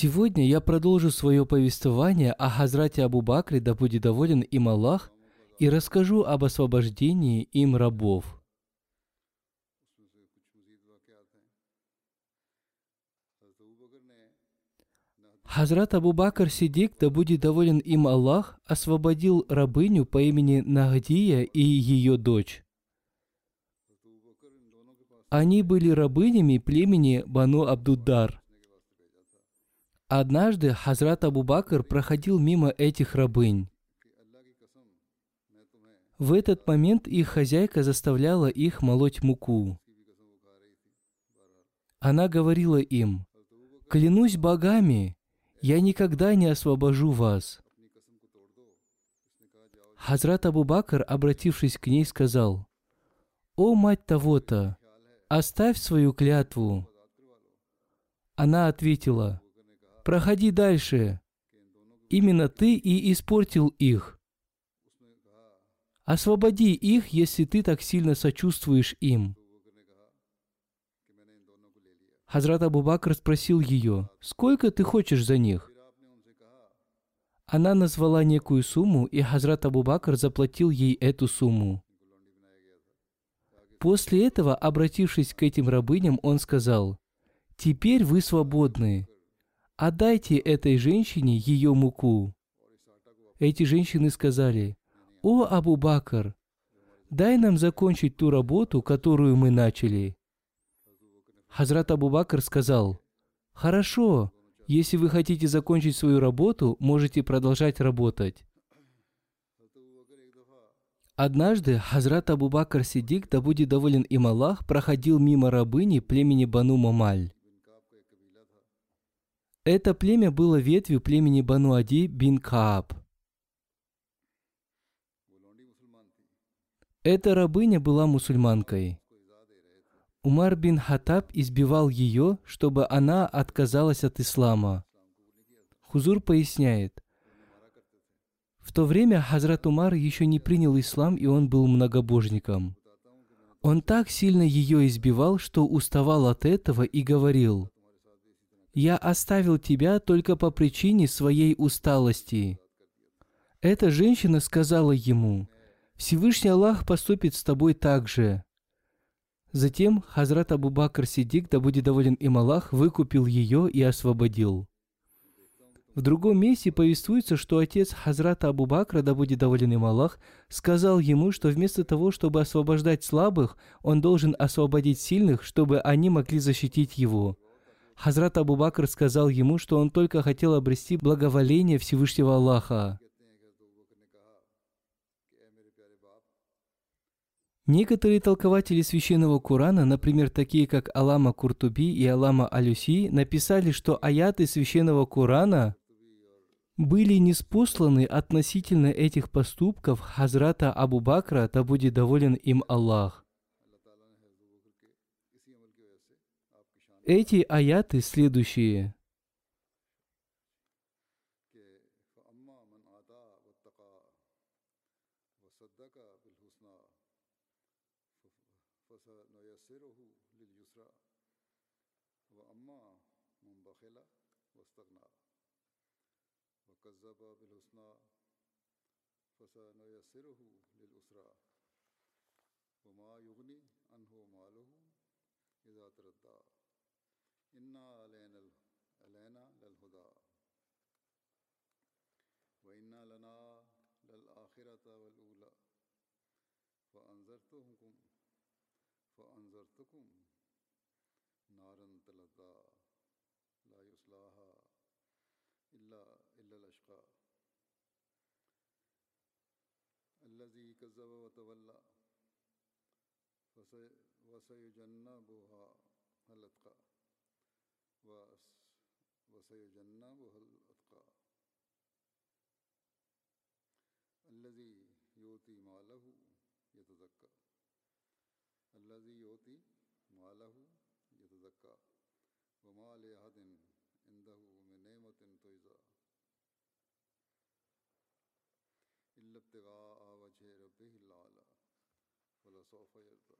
Сегодня я продолжу свое повествование о Хазрате Абу Бакре, да будет доволен им Аллах, и расскажу об освобождении им рабов. Хазрат Абу Бакр Сидик, да будет доволен им Аллах, освободил рабыню по имени Нагдия и ее дочь. Они были рабынями племени Бану Абдуддар. Однажды Хазрат Абу Бакр проходил мимо этих рабынь. В этот момент их хозяйка заставляла их молоть муку. Она говорила им, «Клянусь богами, я никогда не освобожу вас». Хазрат Абу Бакр, обратившись к ней, сказал, «О мать того-то, оставь свою клятву». Она ответила, «Проходи дальше. Именно ты и испортил их. Освободи их, если ты так сильно сочувствуешь им». Хазрат Абу Бакр спросил ее, «Сколько ты хочешь за них?» Она назвала некую сумму, и Хазрат Абу Бакр заплатил ей эту сумму. После этого, обратившись к этим рабыням, он сказал, «Теперь вы свободны. Отдайте этой женщине ее муку». Эти женщины сказали, «О, Абу Бакр, дай нам закончить ту работу, которую мы начали». Хазрат Абу Бакр сказал, «Хорошо, если вы хотите закончить свою работу, можете продолжать работать». Однажды Хазрат Абу Бакр Сидик, да будет доволен им Аллах, проходил мимо рабыни племени Бану Мамаль. Это племя было ветвью племени Бану Ади бин Кааб. Эта рабыня была мусульманкой. Умар бин Хатаб избивал ее, чтобы она отказалась от ислама. Хузур поясняет, в то время Хазрат Умар еще не принял ислам, и он был многобожником. Он так сильно ее избивал, что уставал от этого и говорил, «Я оставил тебя только по причине своей усталости». Эта женщина сказала ему, «Всевышний Аллах поступит с тобой так же». Затем Хазрат Абу Бакр Сидик, да будет доволен им Аллах, выкупил ее и освободил. В другом месте повествуется, что отец Хазрата Абу Бакра, да будет доволен им Аллах, сказал ему, что вместо того, чтобы освобождать слабых, он должен освободить сильных, чтобы они могли защитить его. Хазрат Абу Бакр сказал ему, что он только хотел обрести благоволение Всевышнего Аллаха. Некоторые толкователи священного Корана, например, такие как Алама Куртуби и Алама Алюси, написали, что аяты священного Корана были неспосланы относительно этих поступков Хазрата Абу Бакра, да будет доволен им Аллах. Эти аяты следующие. والأولى. فأنذرتكم فأنذرتكم. نارا تلظى لا يصلاها إلا إلا الأشقى. الذي كذب وتولى وسيجنبها الأتقى. وسيجنبها الذي يؤتي ماله يتزكى الذي يؤتي ماله يتزكى وما لأحد عنده من نعمة تجزى إلا ابتغاء وجه ربه الأعلى فلسوف يرضى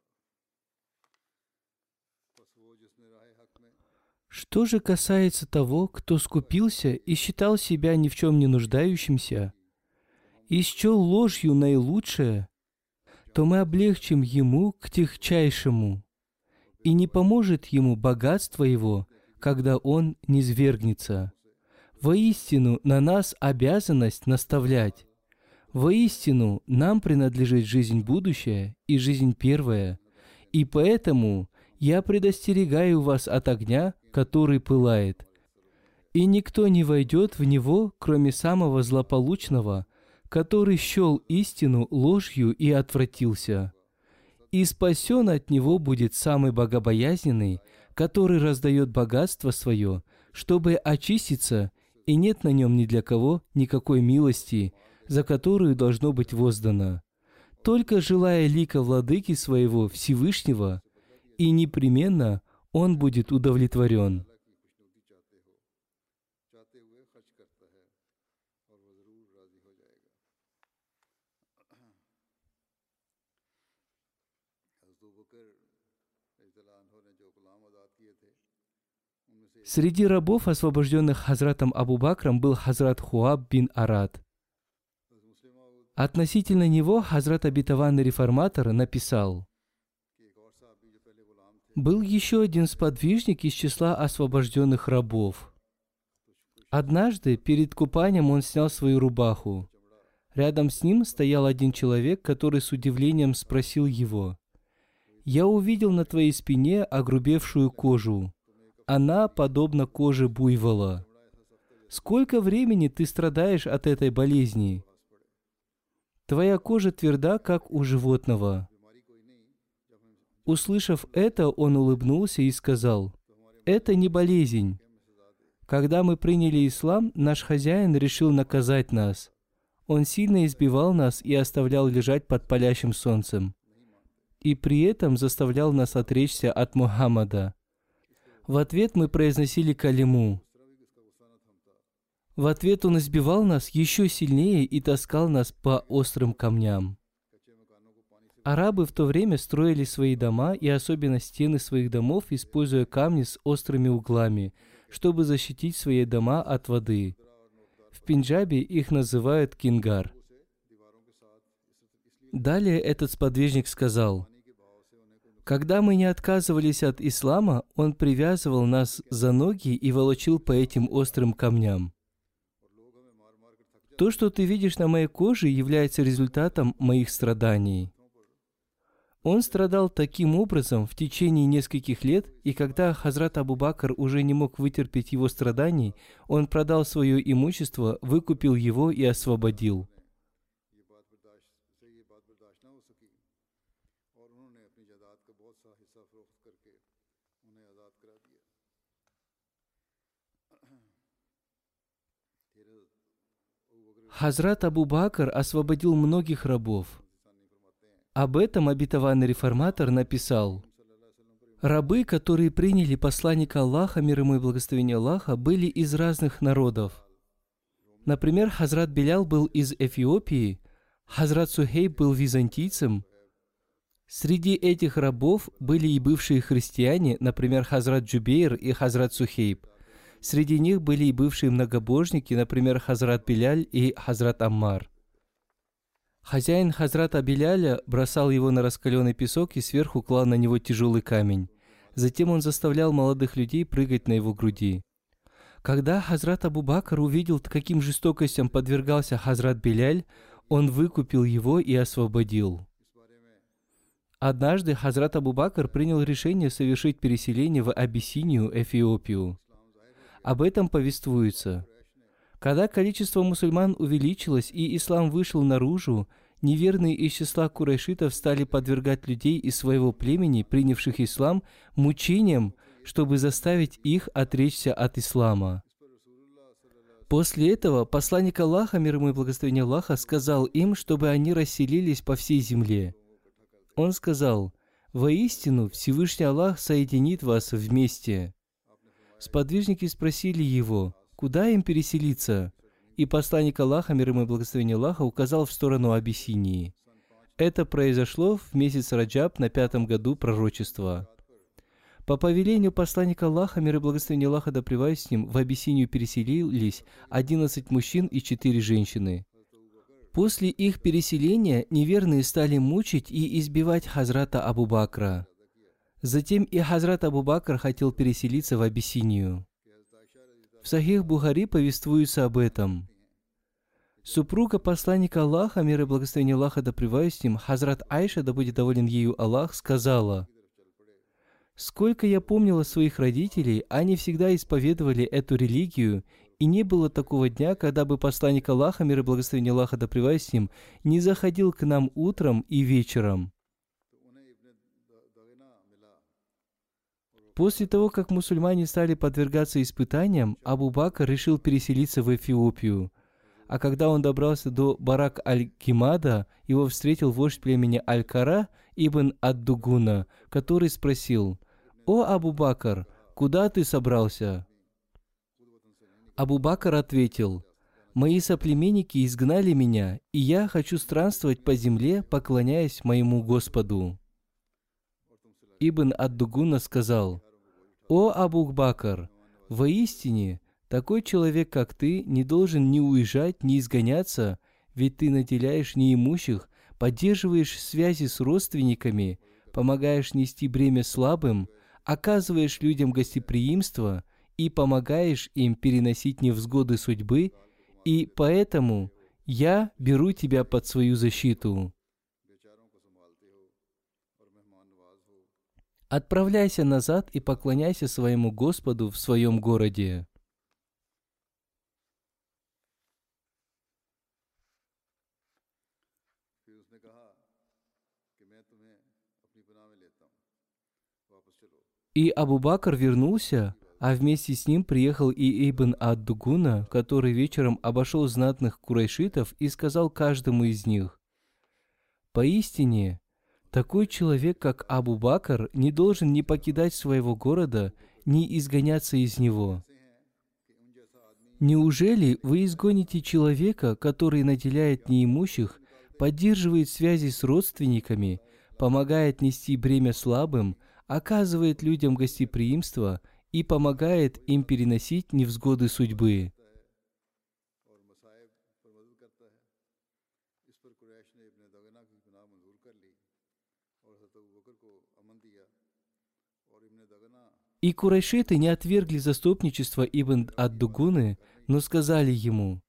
Что же касается того, кто скупился и считал себя ни в чем не нуждающимся, и счел ложью наилучшее, то мы облегчим ему к техчайшему, и не поможет ему богатство его, когда он не свергнется. Воистину, на нас обязанность наставлять. Воистину, нам принадлежит жизнь будущая и жизнь первая, и поэтому я предостерегаю вас от огня, который пылает. И никто не войдет в него, кроме самого злополучного, который счел истину ложью и отвратился. И спасен от него будет самый богобоязненный, который раздает богатство свое, чтобы очиститься, и нет на нем ни для кого никакой милости, за которую должно быть воздано. Только желая лика владыки своего Всевышнего, и непременно он будет удовлетворен. Среди рабов, освобожденных Хазратом Абу Бакром, был Хазрат Хуаб бин Арат. Относительно него Хазрат Обетованный Реформатор написал, «Был еще один сподвижник из числа освобожденных рабов. Однажды перед купанием он снял свою рубаху. Рядом с ним стоял один человек, который с удивлением спросил его, «Я увидел на твоей спине огрубевшую кожу. Она подобна коже буйвола. Сколько времени ты страдаешь от этой болезни? Твоя кожа тверда, как у животного». Услышав это, он улыбнулся и сказал, «Это не болезнь. Когда мы приняли ислам, наш хозяин решил наказать нас. Он сильно избивал нас и оставлял лежать под палящим солнцем. И при этом заставлял нас отречься от Мухаммада. В ответ мы произносили калиму. В ответ он избивал нас еще сильнее и таскал нас по острым камням. Арабы в то время строили свои дома и особенно стены своих домов, используя камни с острыми углами, чтобы защитить свои дома от воды. В Пенджабе их называют кингар. Далее этот сподвижник сказал, «Когда мы не отказывались от ислама, он привязывал нас за ноги и волочил по этим острым камням. То, что ты видишь на моей коже, является результатом моих страданий. Он страдал таким образом в течение нескольких лет, и когда Хазрат Абу-Бакр уже не мог вытерпеть его страданий, он продал свое имущество, выкупил его и освободил. Хазрат Абу-Бакр освободил многих рабов – об этом обетованный реформатор написал «Рабы, которые приняли посланника Аллаха, мир ему и благословение Аллаха, были из разных народов. Например, Хазрат Белял был из Эфиопии, Хазрат Сухейб был византийцем. Среди этих рабов были и бывшие христиане, например, Хазрат Джубейр и Хазрат Сухейб. Среди них были и бывшие многобожники, например, Хазрат Беляль и Хазрат Аммар – Хозяин Хазрата Беляля бросал его на раскаленный песок и сверху клал на него тяжелый камень. Затем он заставлял молодых людей прыгать на его груди. Когда Хазрат Абу Бакр увидел, каким жестокостям подвергался Хазрат Беляль, он выкупил его и освободил. Однажды Хазрат Абу Бакр принял решение совершить переселение в Абиссинию, Эфиопию. Об этом повествуется. Когда количество мусульман увеличилось и ислам вышел наружу, неверные из числа курайшитов стали подвергать людей из своего племени, принявших ислам, мучениям, чтобы заставить их отречься от ислама. После этого посланник Аллаха, мир ему и благословение Аллаха, сказал им, чтобы они расселились по всей земле. Он сказал, «Воистину Всевышний Аллах соединит вас вместе». Сподвижники спросили его, куда им переселиться? И посланник Аллаха, мир ему и благословение Аллаха, указал в сторону Абиссинии. Это произошло в месяц Раджаб на пятом году пророчества. По повелению посланника Аллаха, мир и благословение Аллаха да с ним, в Абиссинию переселились 11 мужчин и 4 женщины. После их переселения неверные стали мучить и избивать Хазрата Абу Бакра. Затем и Хазрат Абу Бакр хотел переселиться в Абиссинию. В Сахих Бухари повествуется об этом. Супруга посланника Аллаха, мир и благословение Аллаха да с ним, Хазрат Айша, да будет доволен ею Аллах, сказала – Сколько я помнила своих родителей, они всегда исповедовали эту религию, и не было такого дня, когда бы посланник Аллаха, мир и благословение Аллаха да с ним, не заходил к нам утром и вечером. После того, как мусульмане стали подвергаться испытаниям, Абу Бакр решил переселиться в Эфиопию. А когда он добрался до Барак Аль-Кимада, его встретил вождь племени Аль-Кара ибн Ад-Дугуна, который спросил – «О, Абу Бакр, куда ты собрался?» Абу Бакр ответил, «Мои соплеменники изгнали меня, и я хочу странствовать по земле, поклоняясь моему Господу». Ибн Ад-Дугуна сказал, «О, Абу Бакр, воистине, такой человек, как ты, не должен ни уезжать, ни изгоняться, ведь ты наделяешь неимущих, поддерживаешь связи с родственниками, помогаешь нести бремя слабым, оказываешь людям гостеприимство и помогаешь им переносить невзгоды судьбы, и поэтому я беру тебя под свою защиту. Отправляйся назад и поклоняйся своему Господу в своем городе. И Абу Бакр вернулся, а вместе с ним приехал и Ибн ад-Дугуна, который вечером обошел знатных курайшитов и сказал каждому из них, «Поистине, такой человек, как Абу Бакр, не должен ни покидать своего города, ни изгоняться из него. Неужели вы изгоните человека, который наделяет неимущих, поддерживает связи с родственниками, помогает нести бремя слабым, оказывает людям гостеприимство и помогает им переносить невзгоды судьбы. И курайшиты не отвергли заступничество Ибн Ад-Дугуны, но сказали ему,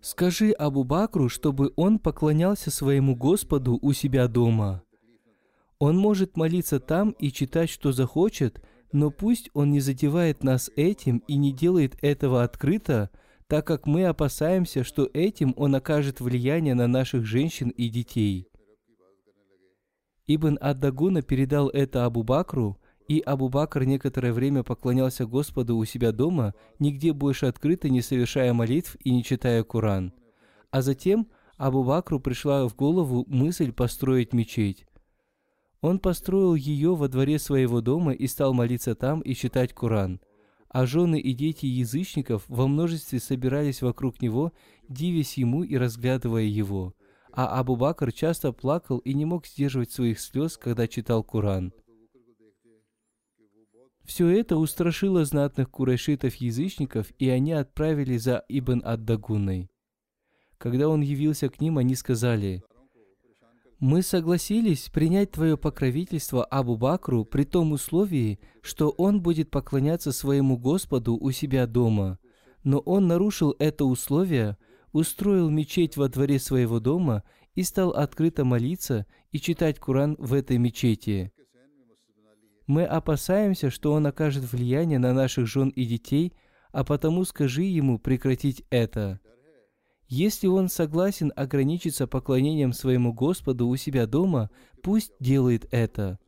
«Скажи Абу Бакру, чтобы он поклонялся своему Господу у себя дома». Он может молиться там и читать, что захочет, но пусть он не задевает нас этим и не делает этого открыто, так как мы опасаемся, что этим он окажет влияние на наших женщин и детей. Ибн Ад-Дагуна передал это Абу Бакру, и Абу Бакр некоторое время поклонялся Господу у себя дома, нигде больше открыто не совершая молитв и не читая Куран. А затем Абу Бакру пришла в голову мысль построить мечеть. Он построил ее во дворе своего дома и стал молиться там и читать Коран. а жены и дети язычников во множестве собирались вокруг него, дивясь ему и разглядывая его. А Абу Бакр часто плакал и не мог сдерживать своих слез, когда читал Куран. Все это устрашило знатных курайшитов-язычников, и они отправили за Ибн Ад-Дагуной. Когда он явился к ним, они сказали, «Мы согласились принять твое покровительство Абу Бакру при том условии, что он будет поклоняться своему Господу у себя дома. Но он нарушил это условие, устроил мечеть во дворе своего дома и стал открыто молиться и читать Куран в этой мечети. Мы опасаемся, что он окажет влияние на наших жен и детей, а потому скажи ему прекратить это. Если он согласен ограничиться поклонением своему Господу у себя дома, пусть делает это.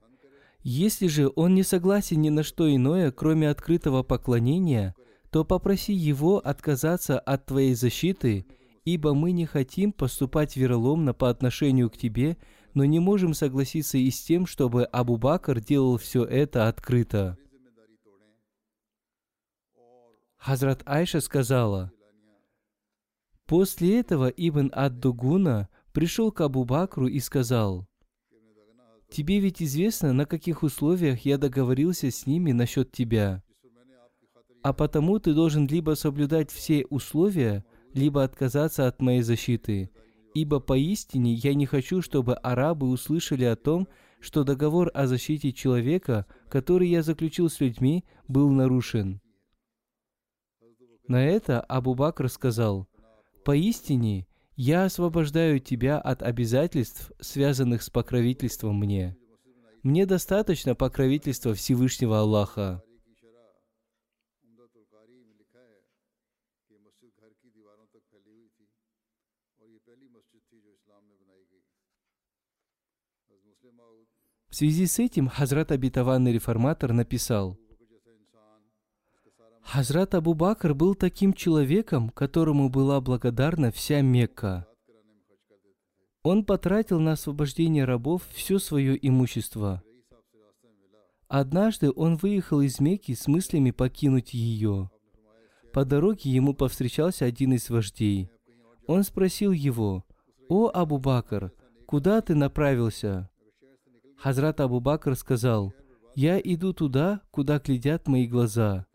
Если же он не согласен ни на что иное, кроме открытого поклонения, то попроси его отказаться от твоей защиты, ибо мы не хотим поступать вероломно по отношению к тебе, но не можем согласиться и с тем, чтобы Абу Бакр делал все это открыто. Хазрат Айша сказала, После этого Ибн Ад-Дугуна пришел к Абу Бакру и сказал, «Тебе ведь известно, на каких условиях я договорился с ними насчет тебя. А потому ты должен либо соблюдать все условия, либо отказаться от моей защиты. Ибо поистине я не хочу, чтобы арабы услышали о том, что договор о защите человека, который я заключил с людьми, был нарушен. На это Абу Бакр сказал, «Поистине, я освобождаю тебя от обязательств, связанных с покровительством мне. Мне достаточно покровительства Всевышнего Аллаха. В связи с этим Хазрат обетованный реформатор написал, Хазрат Абу Бакр был таким человеком, которому была благодарна вся Мекка. Он потратил на освобождение рабов все свое имущество. Однажды он выехал из Мекки с мыслями покинуть ее. По дороге ему повстречался один из вождей. Он спросил его, «О, Абу Бакр, куда ты направился?» Хазрат Абу Бакр сказал, «Я иду туда, куда глядят мои глаза.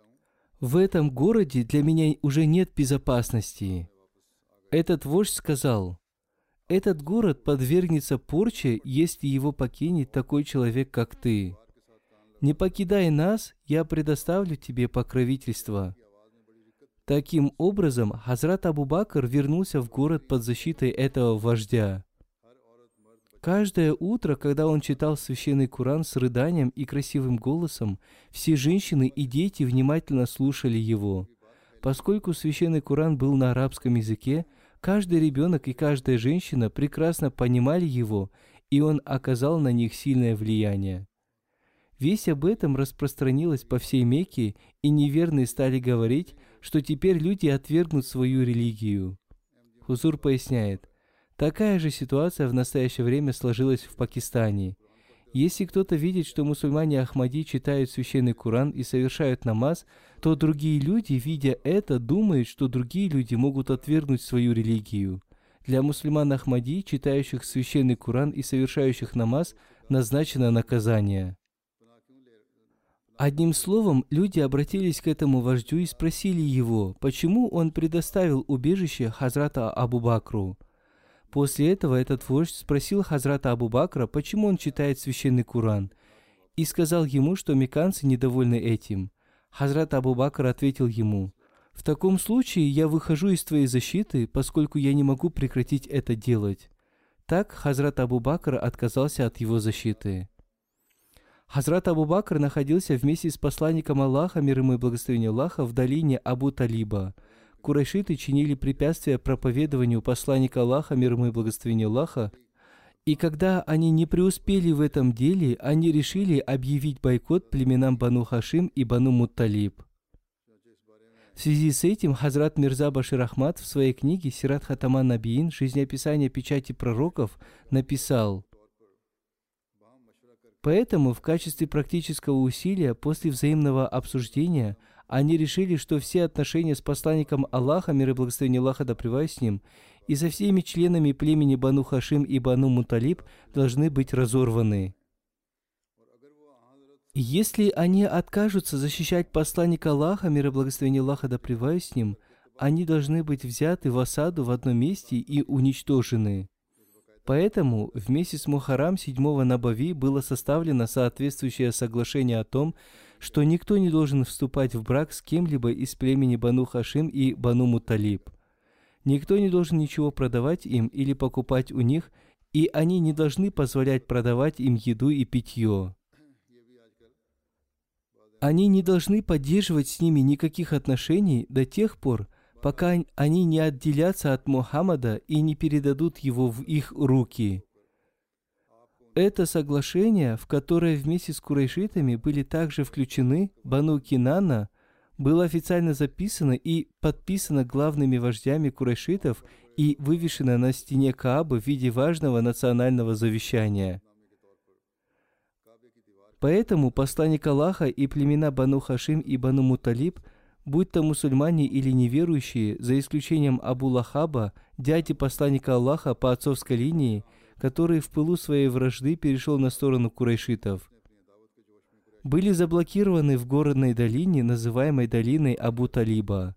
В этом городе для меня уже нет безопасности». Этот вождь сказал, «Этот город подвергнется порче, если его покинет такой человек, как ты. Не покидай нас, я предоставлю тебе покровительство». Таким образом, Хазрат Абу Бакр вернулся в город под защитой этого вождя. Каждое утро, когда он читал священный Куран с рыданием и красивым голосом, все женщины и дети внимательно слушали его. Поскольку священный Куран был на арабском языке, каждый ребенок и каждая женщина прекрасно понимали его, и он оказал на них сильное влияние. Весть об этом распространилась по всей Мекке, и неверные стали говорить, что теперь люди отвергнут свою религию. Хузур поясняет – Такая же ситуация в настоящее время сложилась в Пакистане. Если кто-то видит, что мусульмане Ахмади читают священный Куран и совершают намаз, то другие люди, видя это, думают, что другие люди могут отвергнуть свою религию. Для мусульман Ахмади, читающих священный Куран и совершающих намаз, назначено наказание. Одним словом, люди обратились к этому вождю и спросили его, почему он предоставил убежище Хазрата Абу Бакру. После этого этот вождь спросил Хазрата Абу Бакра, почему он читает священный Куран, и сказал ему, что меканцы недовольны этим. Хазрат Абу Бакр ответил ему, «В таком случае я выхожу из твоей защиты, поскольку я не могу прекратить это делать». Так Хазрат Абу Бакр отказался от его защиты. Хазрат Абу Бакр находился вместе с посланником Аллаха, мир ему и благословение Аллаха, в долине Абу Талиба – Курайшиты чинили препятствия проповедованию посланника Аллаха, мир ему и благословения Аллаха, и когда они не преуспели в этом деле, они решили объявить бойкот племенам Бану Хашим и Бану Мутталиб. В связи с этим Хазрат Мирза Башир Ахмад в своей книге «Сират Хатаман Набиин. Жизнеописание печати пророков» написал Поэтому в качестве практического усилия после взаимного обсуждения они решили, что все отношения с посланником Аллаха, мир и благословение Аллаха да с ним, и со всеми членами племени Бану Хашим и Бану Муталиб должны быть разорваны. Если они откажутся защищать посланника Аллаха, мир и благословение Аллаха да с ним, они должны быть взяты в осаду в одном месте и уничтожены. Поэтому в месяц Мухарам 7 Набави было составлено соответствующее соглашение о том, что никто не должен вступать в брак с кем-либо из племени Бану Хашим и Бану Муталиб. Никто не должен ничего продавать им или покупать у них, и они не должны позволять продавать им еду и питье. Они не должны поддерживать с ними никаких отношений до тех пор, пока они не отделятся от Мухаммада и не передадут его в их руки. Это соглашение, в которое вместе с курайшитами были также включены Бану Кинана, было официально записано и подписано главными вождями курайшитов и вывешено на стене Каабы в виде важного национального завещания. Поэтому посланник Аллаха и племена Бану Хашим и Бану Муталиб, будь то мусульмане или неверующие, за исключением Абу Лахаба, дяди посланника Аллаха по отцовской линии – который в пылу своей вражды перешел на сторону курайшитов, были заблокированы в городной долине, называемой долиной Абу-Талиба.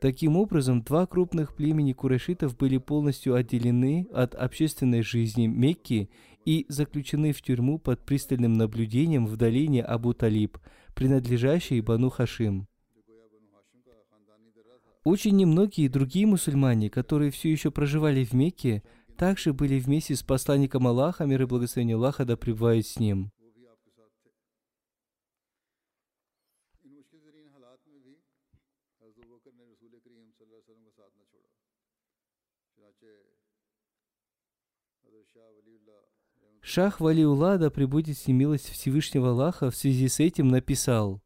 Таким образом, два крупных племени курайшитов были полностью отделены от общественной жизни Мекки и заключены в тюрьму под пристальным наблюдением в долине Абу-Талиб, принадлежащей Бану Хашим. Очень немногие другие мусульмане, которые все еще проживали в Мекке, также были вместе с посланником Аллаха, мир и благословение Аллаха да пребывает с ним. Шах Валиулла, да пребудет с ним милость Всевышнего Аллаха, в связи с этим написал –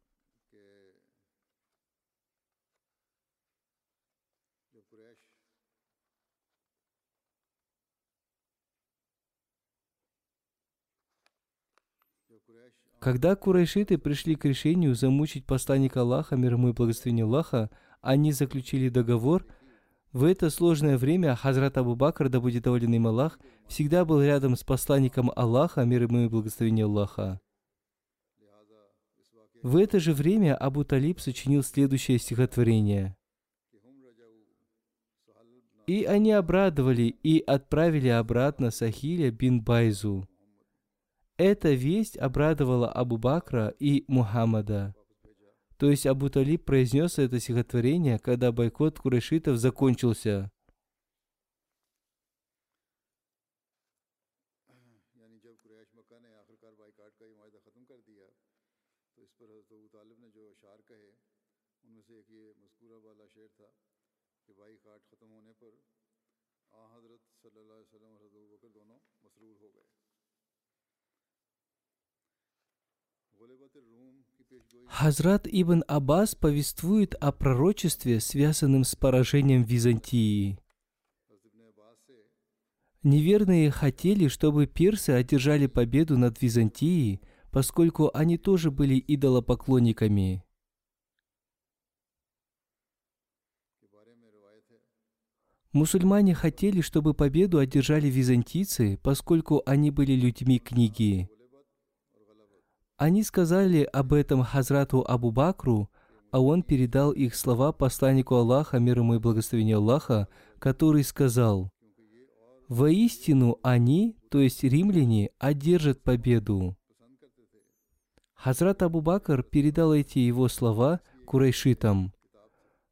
Когда курайшиты пришли к решению замучить посланника Аллаха, мир ему и благословение Аллаха, они заключили договор. В это сложное время Хазрат Абу Бакр, да будет доволен им Аллах, всегда был рядом с посланником Аллаха, мир ему и благословение Аллаха. В это же время Абу Талиб сочинил следующее стихотворение. И они обрадовали и отправили обратно Сахиля бин Байзу. Эта весть обрадовала Абу Бакра и Мухаммада. То есть Абу Талиб произнес это стихотворение, когда бойкот курайшитов закончился. Хазрат Ибн Аббас повествует о пророчестве, связанном с поражением Византии. Неверные хотели, чтобы персы одержали победу над Византией, поскольку они тоже были идолопоклонниками. Мусульмане хотели, чтобы победу одержали византийцы, поскольку они были людьми книги. Они сказали об этом Хазрату Абу Бакру, а он передал их слова посланнику Аллаха, мир ему и благословение Аллаха, который сказал, «Воистину они, то есть римляне, одержат победу». Хазрат Абу Бакр передал эти его слова курайшитам.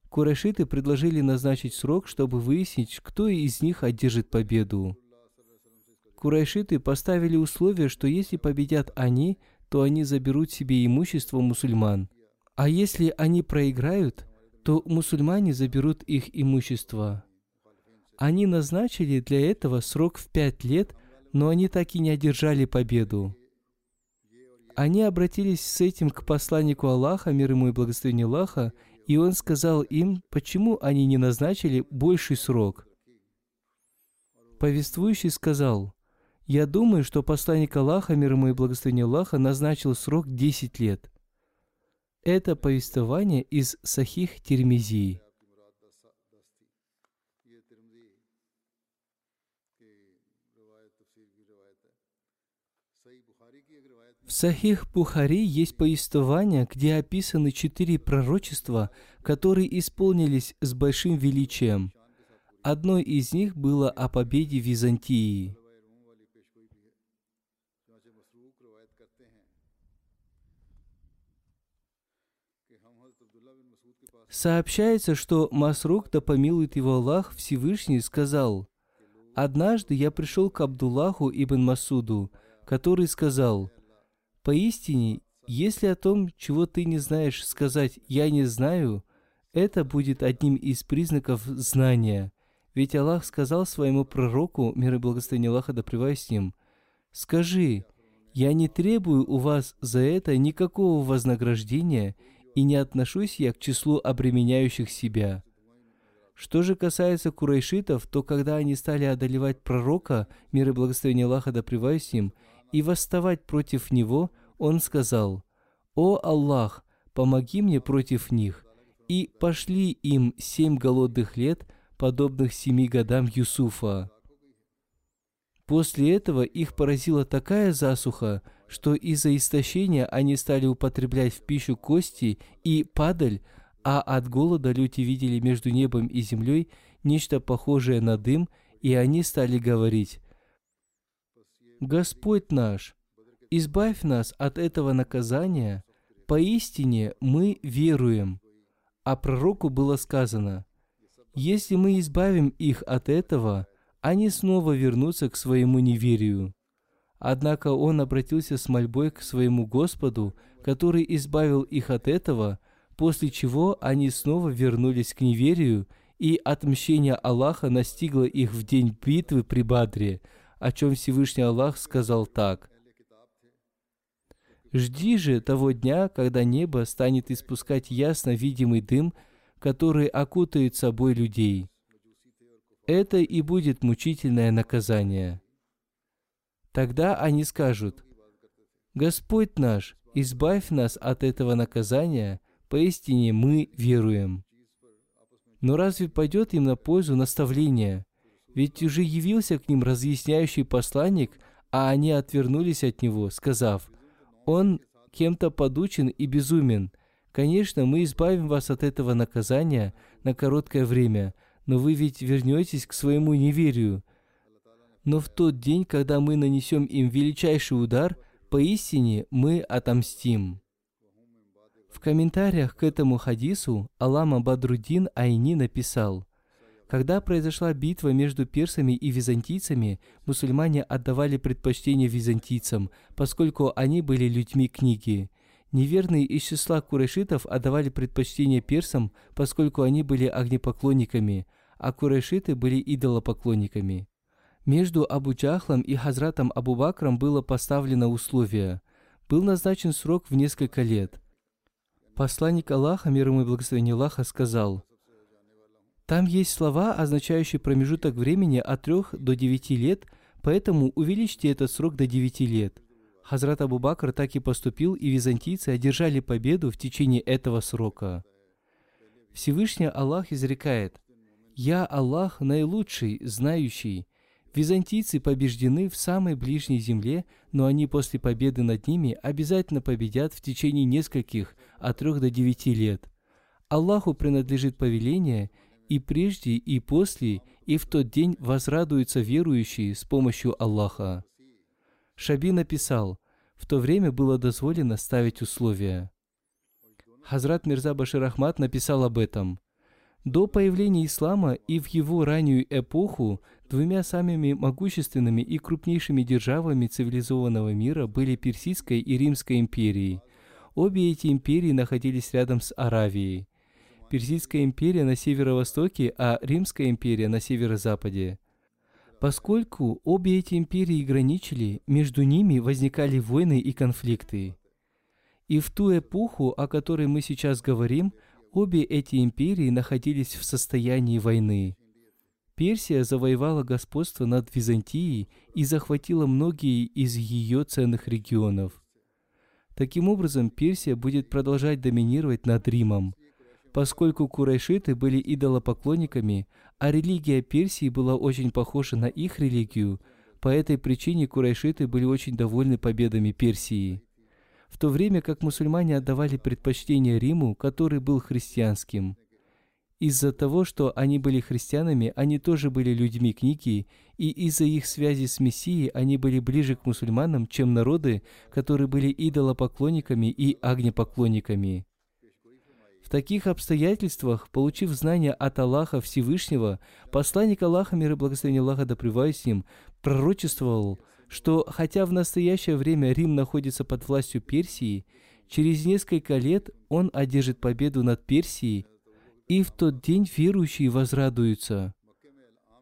Курайшиты предложили назначить срок, чтобы выяснить, кто из них одержит победу. Курайшиты поставили условие, что если победят они, то они заберут себе имущество мусульман. А если они проиграют, то мусульмане заберут их имущество. Они назначили для этого срок в пять лет, но они так и не одержали победу. Они обратились с этим к посланнику Аллаха, мир ему и благословение Аллаха, и он сказал им, почему они не назначили больший срок. Повествующий сказал, я думаю, что посланник Аллаха, мир ему и благословение Аллаха, назначил срок 10 лет. Это повествование из Сахих Тирмизи. В Сахих Бухари есть повествование, где описаны четыре пророчества, которые исполнились с большим величием. Одно из них было о победе Византии. Сообщается, что Масрук, да помилует его Аллах, Всевышний, сказал, «Однажды я пришел к Абдуллаху ибн Масуду, который сказал, «Поистине, если о том, чего ты не знаешь, сказать «я не знаю», это будет одним из признаков знания. Ведь Аллах сказал своему пророку, мир и благословение Аллаха да с ним, «Скажи, я не требую у вас за это никакого вознаграждения, и не отношусь я к числу обременяющих себя». Что же касается курайшитов, то когда они стали одолевать пророка, мир и благословение Аллаха да с ним, и восставать против него, он сказал, «О Аллах, помоги мне против них!» И пошли им семь голодных лет, подобных семи годам Юсуфа. После этого их поразила такая засуха, что из-за истощения они стали употреблять в пищу кости и падаль, а от голода люди видели между небом и землей нечто похожее на дым, и они стали говорить, «Господь наш, избавь нас от этого наказания, поистине мы веруем». А пророку было сказано, «Если мы избавим их от этого, они снова вернутся к своему неверию». Однако он обратился с мольбой к своему Господу, который избавил их от этого, после чего они снова вернулись к неверию, и отмщение Аллаха настигло их в день битвы при Бадре – о чем Всевышний Аллах сказал так. «Жди же того дня, когда небо станет испускать ясно видимый дым, который окутает собой людей. Это и будет мучительное наказание. Тогда они скажут, «Господь наш, избавь нас от этого наказания, поистине мы веруем». Но разве пойдет им на пользу наставление – ведь уже явился к ним разъясняющий посланник, а они отвернулись от него, сказав, «Он кем-то подучен и безумен. Конечно, мы избавим вас от этого наказания на короткое время, но вы ведь вернетесь к своему неверию. Но в тот день, когда мы нанесем им величайший удар, поистине мы отомстим». В комментариях к этому хадису Алама Бадрудин Айни написал – когда произошла битва между персами и византийцами, мусульмане отдавали предпочтение византийцам, поскольку они были людьми книги. Неверные из числа курайшитов отдавали предпочтение персам, поскольку они были огнепоклонниками, а курайшиты были идолопоклонниками. Между Абу Джахлом и Хазратом Абу Бакром было поставлено условие. Был назначен срок в несколько лет. Посланник Аллаха, мир ему и благословение Аллаха, сказал – там есть слова, означающие промежуток времени от 3 до 9 лет, поэтому увеличьте этот срок до 9 лет. Хазрат Абу Бакр так и поступил, и византийцы одержали победу в течение этого срока. Всевышний Аллах изрекает, «Я Аллах наилучший, знающий». Византийцы побеждены в самой ближней земле, но они после победы над ними обязательно победят в течение нескольких, от трех до девяти лет. Аллаху принадлежит повеление, и прежде, и после, и в тот день возрадуются верующие с помощью Аллаха. Шаби написал, в то время было дозволено ставить условия. Хазрат Мирза Башир Ахмад написал об этом. До появления ислама и в его раннюю эпоху двумя самыми могущественными и крупнейшими державами цивилизованного мира были Персидская и Римская империи. Обе эти империи находились рядом с Аравией. Персидская империя на северо-востоке, а Римская империя на северо-западе. Поскольку обе эти империи граничили, между ними возникали войны и конфликты. И в ту эпоху, о которой мы сейчас говорим, обе эти империи находились в состоянии войны. Персия завоевала господство над Византией и захватила многие из ее ценных регионов. Таким образом, Персия будет продолжать доминировать над Римом. Поскольку курайшиты были идолопоклонниками, а религия Персии была очень похожа на их религию, по этой причине курайшиты были очень довольны победами Персии. В то время как мусульмане отдавали предпочтение Риму, который был христианским. Из-за того, что они были христианами, они тоже были людьми книги, и из-за их связи с Мессией они были ближе к мусульманам, чем народы, которые были идолопоклонниками и огнепоклонниками. В таких обстоятельствах, получив знания от Аллаха Всевышнего, посланник Аллаха, мир и благословение Аллаха да с ним, пророчествовал, что хотя в настоящее время Рим находится под властью Персии, через несколько лет он одержит победу над Персией, и в тот день верующие возрадуются.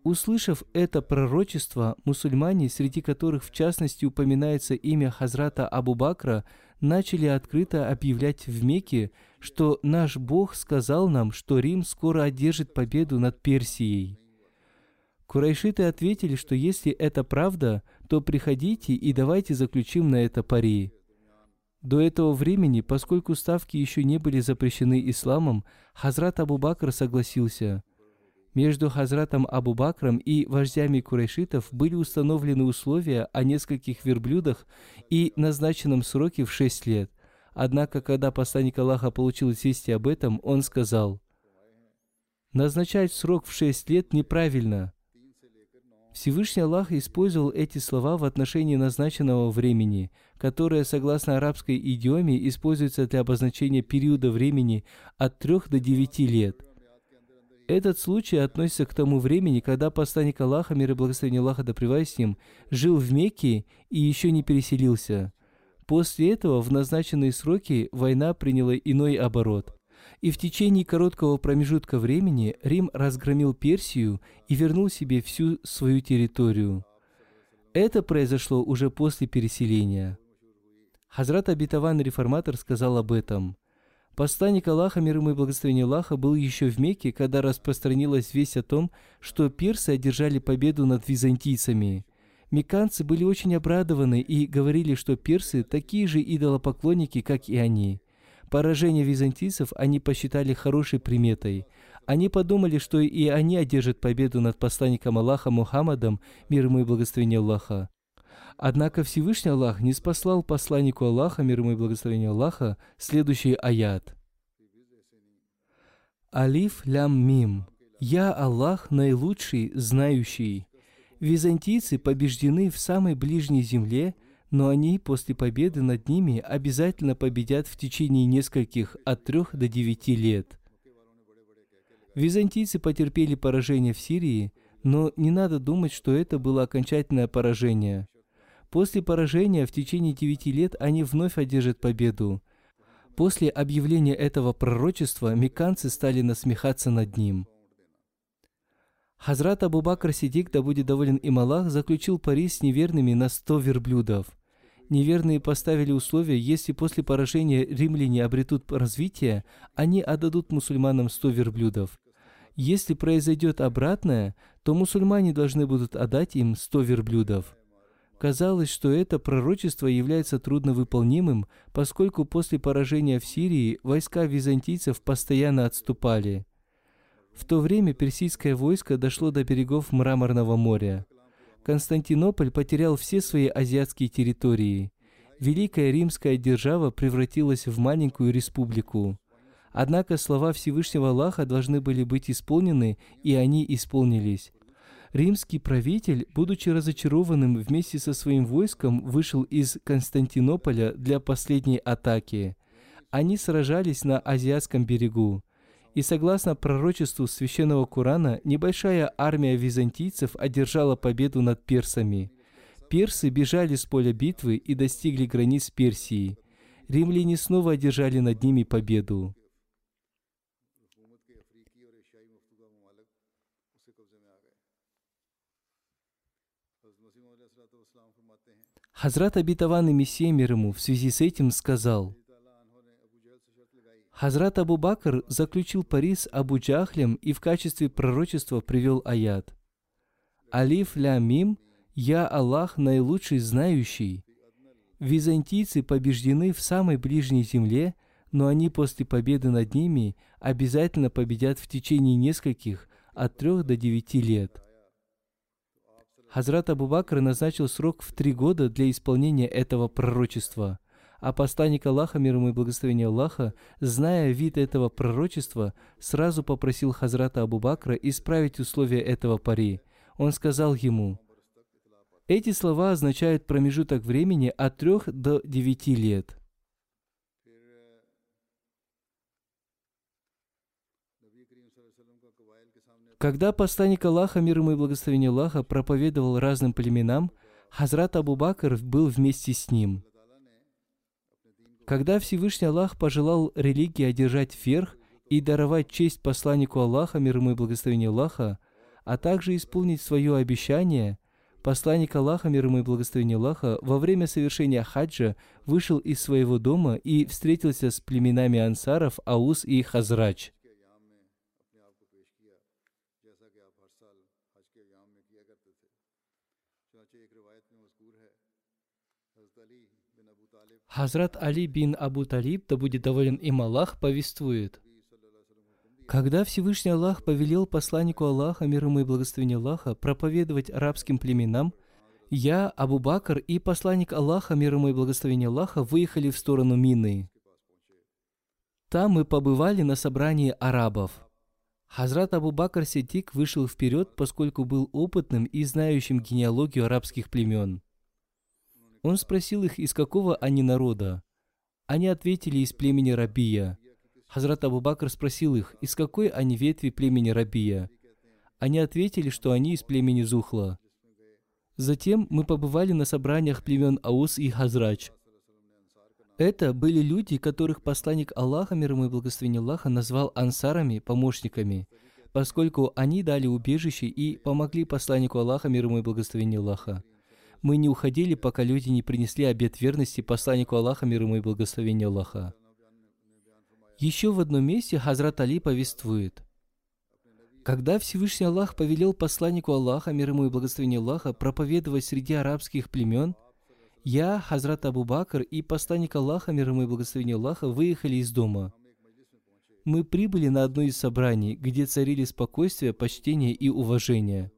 Услышав это пророчество, мусульмане, среди которых в частности упоминается имя Хазрата Абу Бакра, начали открыто объявлять в Мекке, что наш Бог сказал нам, что Рим скоро одержит победу над Персией. Курайшиты ответили, что если это правда, то приходите и давайте заключим на это пари. До этого времени, поскольку ставки еще не были запрещены исламом, Хазрат Абу Бакр согласился. Между Хазратом Абу Бакром и вождями курайшитов были установлены условия о нескольких верблюдах и назначенном сроке в шесть лет. Однако, когда посланник Аллаха получил известие об этом, он сказал, «Назначать срок в шесть лет неправильно». Всевышний Аллах использовал эти слова в отношении назначенного времени, которое, согласно арабской идиоме, используется для обозначения периода времени от трех до девяти лет. Этот случай относится к тому времени, когда посланник Аллаха, мир и благословение Аллаха да с ним, жил в Мекке и еще не переселился. После этого в назначенные сроки война приняла иной оборот. И в течение короткого промежутка времени Рим разгромил Персию и вернул себе всю свою территорию. Это произошло уже после переселения. Хазрат Абитаван Реформатор сказал об этом. Посланник Аллаха, мир ему и благословение Аллаха, был еще в Мекке, когда распространилась весть о том, что персы одержали победу над византийцами – Меканцы были очень обрадованы и говорили, что персы такие же идолопоклонники, как и они. Поражение византийцев они посчитали хорошей приметой. Они подумали, что и они одержат победу над посланником Аллаха Мухаммадом, мир ему и благословение Аллаха. Однако Всевышний Аллах не спаслал посланнику Аллаха, мир ему и благословение Аллаха, следующий аят. Алиф лям мим. Я Аллах наилучший, знающий. Византийцы побеждены в самой ближней земле, но они после победы над ними обязательно победят в течение нескольких от трех до девяти лет. Византийцы потерпели поражение в Сирии, но не надо думать, что это было окончательное поражение. После поражения в течение девяти лет они вновь одержат победу. После объявления этого пророчества меканцы стали насмехаться над ним – Хазрат Абу Бакр Сидик, да будет доволен им Аллах, заключил пари с неверными на сто верблюдов. Неверные поставили условие, если после поражения римляне обретут развитие, они отдадут мусульманам сто верблюдов. Если произойдет обратное, то мусульмане должны будут отдать им сто верблюдов. Казалось, что это пророчество является трудновыполнимым, поскольку после поражения в Сирии войска византийцев постоянно отступали – в то время персидское войско дошло до берегов Мраморного моря. Константинополь потерял все свои азиатские территории. Великая римская держава превратилась в маленькую республику. Однако слова Всевышнего Аллаха должны были быть исполнены, и они исполнились. Римский правитель, будучи разочарованным вместе со своим войском, вышел из Константинополя для последней атаки. Они сражались на азиатском берегу. И согласно пророчеству священного Корана, небольшая армия византийцев одержала победу над персами. Персы бежали с поля битвы и достигли границ Персии. Римляне снова одержали над ними победу. Хазрат Абитаван и Мессия мир ему в связи с этим сказал – Хазрат Абу Бакр заключил пари с Абу Джахлем и в качестве пророчества привел аят. Алиф ля мим, я Аллах наилучший знающий. Византийцы побеждены в самой ближней земле, но они после победы над ними обязательно победят в течение нескольких, от трех до девяти лет. Хазрат Абу Бакр назначил срок в три года для исполнения этого пророчества. А посланник Аллаха, мир ему и благословение Аллаха, зная вид этого пророчества, сразу попросил Хазрата Абу Бакра исправить условия этого пари. Он сказал ему, эти слова означают промежуток времени от трех до девяти лет. Когда посланник Аллаха, мир ему и благословение Аллаха, проповедовал разным племенам, Хазрат Абу Бакр был вместе с ним. Когда Всевышний Аллах пожелал религии одержать верх и даровать честь посланнику Аллаха, мир ему и благословение Аллаха, а также исполнить свое обещание, посланник Аллаха, мир ему и благословение Аллаха, во время совершения хаджа вышел из своего дома и встретился с племенами ансаров Аус и Хазрач – Хазрат Али бин Абу Талиб, да будет доволен им Аллах, повествует. Когда Всевышний Аллах повелел посланнику Аллаха, мир ему и благословение Аллаха, проповедовать арабским племенам, я, Абу Бакр и посланник Аллаха, мир ему и благословение Аллаха, выехали в сторону Мины. Там мы побывали на собрании арабов. Хазрат Абу Бакр Сидик вышел вперед, поскольку был опытным и знающим генеалогию арабских племен. Он спросил их, из какого они народа. Они ответили, из племени Рабия. Хазрат Абу Бакр спросил их, из какой они ветви племени Рабия. Они ответили, что они из племени Зухла. Затем мы побывали на собраниях племен Аус и Хазрач. Это были люди, которых посланник Аллаха, мир ему и благословение Аллаха, назвал ансарами, помощниками, поскольку они дали убежище и помогли посланнику Аллаха, мир ему и благословение Аллаха. Мы не уходили, пока люди не принесли обет верности посланнику Аллаха, мир ему и благословение Аллаха. Еще в одном месте Хазрат Али повествует. Когда Всевышний Аллах повелел посланнику Аллаха, мир ему и благословение Аллаха, проповедовать среди арабских племен, я, Хазрат Абу Бакр и посланник Аллаха, мир ему и благословение Аллаха, выехали из дома. Мы прибыли на одно из собраний, где царили спокойствие, почтение и уважение –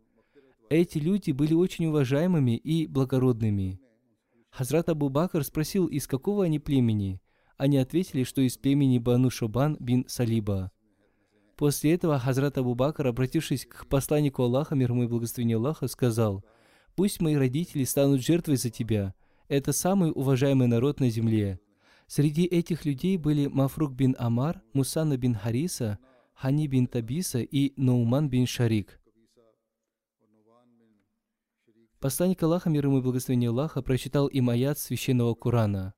эти люди были очень уважаемыми и благородными. Хазрат Абу Бакр спросил, из какого они племени. Они ответили, что из племени Бану Шабан бин Салиба. После этого Хазрат Абу Бакр, обратившись к посланнику Аллаха, мир ему и благословение Аллаха, сказал, «Пусть мои родители станут жертвой за тебя. Это самый уважаемый народ на земле». Среди этих людей были Мафрук бин Амар, Мусана бин Хариса, Хани бин Табиса и Науман бин Шарик. Посланник Аллаха, мир ему и благословение Аллаха, прочитал им аят священного Корана.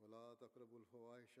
ولا تقربوا الفواحش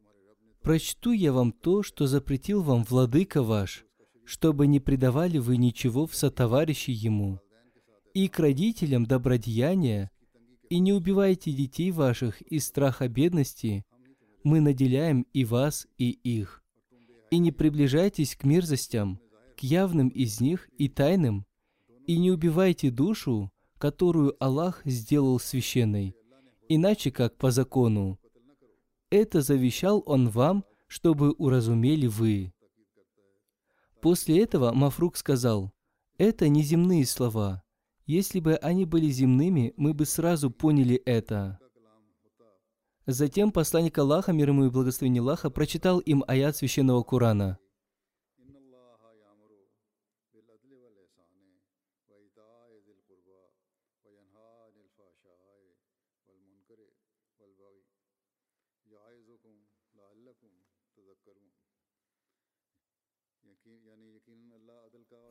Прочту я вам то, что запретил вам владыка ваш, чтобы не предавали вы ничего в сотоварищи ему. И к родителям добродеяния, и не убивайте детей ваших из страха бедности, мы наделяем и вас, и их. И не приближайтесь к мерзостям, к явным из них и тайным, и не убивайте душу, которую Аллах сделал священной, иначе как по закону. Это завещал он вам, чтобы уразумели вы. После этого Мафрук сказал, это не земные слова. Если бы они были земными, мы бы сразу поняли это. Затем посланник Аллаха, мир ему и благословение Аллаха, прочитал им аят священного Корана.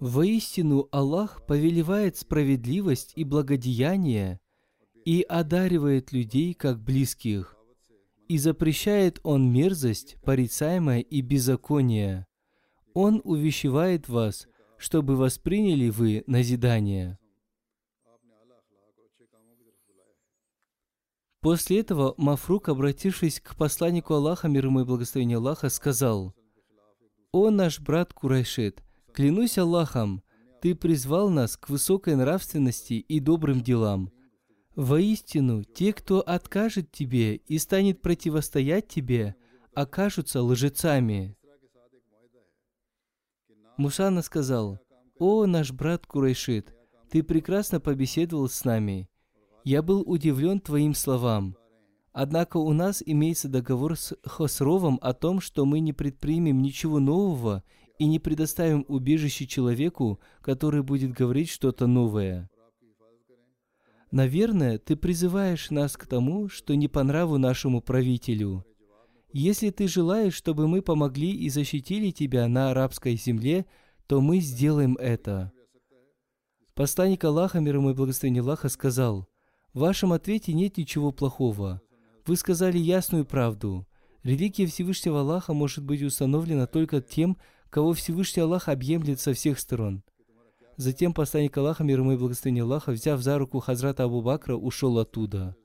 Воистину Аллах повелевает справедливость и благодеяние и одаривает людей как близких, и запрещает Он мерзость, порицаемое и беззаконие. Он увещевает вас, чтобы восприняли вы назидание. После этого Мафрук, обратившись к посланнику Аллаха, мир ему и благословение Аллаха, сказал, «О наш брат Курайшет, клянусь Аллахом, ты призвал нас к высокой нравственности и добрым делам. Воистину, те, кто откажет тебе и станет противостоять тебе, окажутся лжецами». Мусана сказал, «О, наш брат Курайшит, ты прекрасно побеседовал с нами. Я был удивлен твоим словам. Однако у нас имеется договор с Хосровом о том, что мы не предпримем ничего нового и не предоставим убежище человеку, который будет говорить что-то новое. Наверное, ты призываешь нас к тому, что не по нраву нашему правителю. Если ты желаешь, чтобы мы помогли и защитили тебя на арабской земле, то мы сделаем это. Посланник Аллаха, мир ему и благословение Аллаха, сказал, в вашем ответе нет ничего плохого. Вы сказали ясную правду. Религия Всевышнего Аллаха может быть установлена только тем, кого Всевышний Аллах объемлет со всех сторон. Затем посланник Аллаха, мир ему и благословение Аллаха, взяв за руку Хазрата Абу Бакра, ушел оттуда.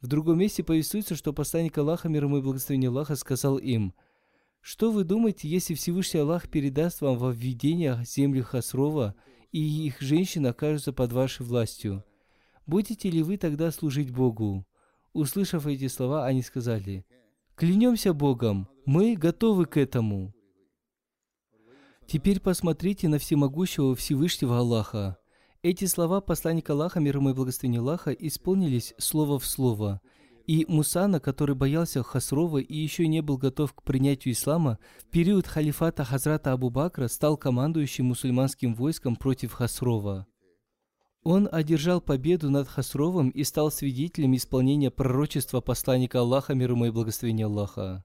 В другом месте повествуется, что посланник Аллаха, мир ему и благословение Аллаха, сказал им, «Что вы думаете, если Всевышний Аллах передаст вам во введение земли Хасрова, и их женщины окажутся под вашей властью? Будете ли вы тогда служить Богу?» Услышав эти слова, они сказали, «Клянемся Богом, мы готовы к этому». Теперь посмотрите на всемогущего Всевышнего Аллаха. Эти слова посланника Аллаха, мир ему и благословение Аллаха, исполнились слово в слово. И Мусана, который боялся Хасрова и еще не был готов к принятию ислама, в период халифата Хазрата Абу Бакра стал командующим мусульманским войском против Хасрова. Он одержал победу над Хасровым и стал свидетелем исполнения пророчества посланника Аллаха, мир ему и благословение Аллаха.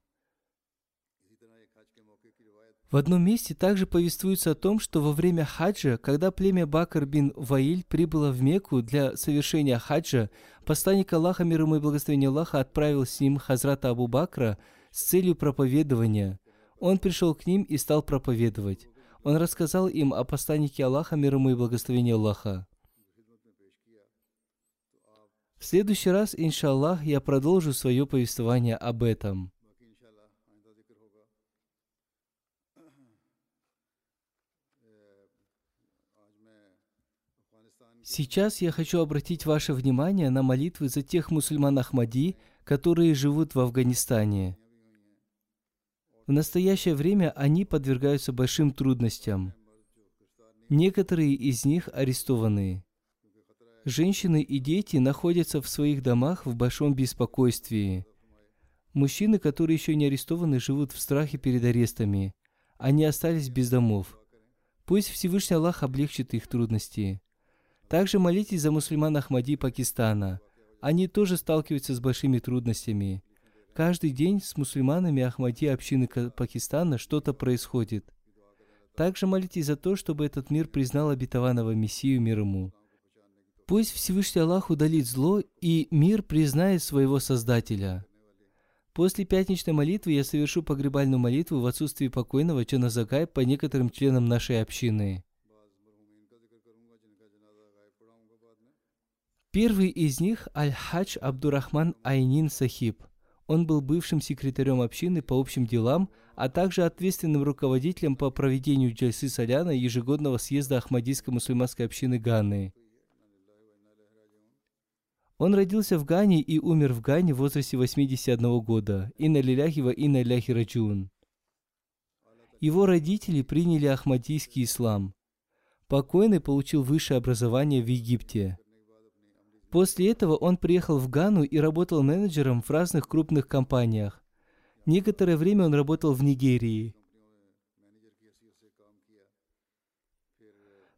В одном месте также повествуется о том, что во время хаджа, когда племя Бакр бин Ваиль прибыло в Мекку для совершения хаджа, посланник Аллаха, мир ему и благословение Аллаха, отправил с ним Хазрата Абу Бакра с целью проповедования. Он пришел к ним и стал проповедовать. Он рассказал им о посланнике Аллаха, мир ему и благословение Аллаха. В следующий раз, иншаллах, я продолжу свое повествование об этом. Сейчас я хочу обратить ваше внимание на молитвы за тех мусульман Ахмади, которые живут в Афганистане. В настоящее время они подвергаются большим трудностям. Некоторые из них арестованы. Женщины и дети находятся в своих домах в большом беспокойствии. Мужчины, которые еще не арестованы, живут в страхе перед арестами. Они остались без домов. Пусть Всевышний Аллах облегчит их трудности. Также молитесь за мусульман Ахмади Пакистана. Они тоже сталкиваются с большими трудностями. Каждый день с мусульманами Ахмади общины Пакистана что-то происходит. Также молитесь за то, чтобы этот мир признал обетованного Мессию мир ему. Пусть Всевышний Аллах удалит зло, и мир признает своего Создателя. После пятничной молитвы я совершу погребальную молитву в отсутствии покойного Чаназагай по некоторым членам нашей общины. Первый из них – Аль-Хадж Абдурахман Айнин Сахиб. Он был бывшим секретарем общины по общим делам, а также ответственным руководителем по проведению Джальсы Соляна ежегодного съезда Ахмадийской мусульманской общины Ганны. Он родился в Гане и умер в Гане в возрасте 81 года. Инна лиляхи ва инна ляхи раджун. Его родители приняли ахмадийский ислам. Покойный получил высшее образование в Египте. После этого он приехал в Гану и работал менеджером в разных крупных компаниях. Некоторое время он работал в Нигерии.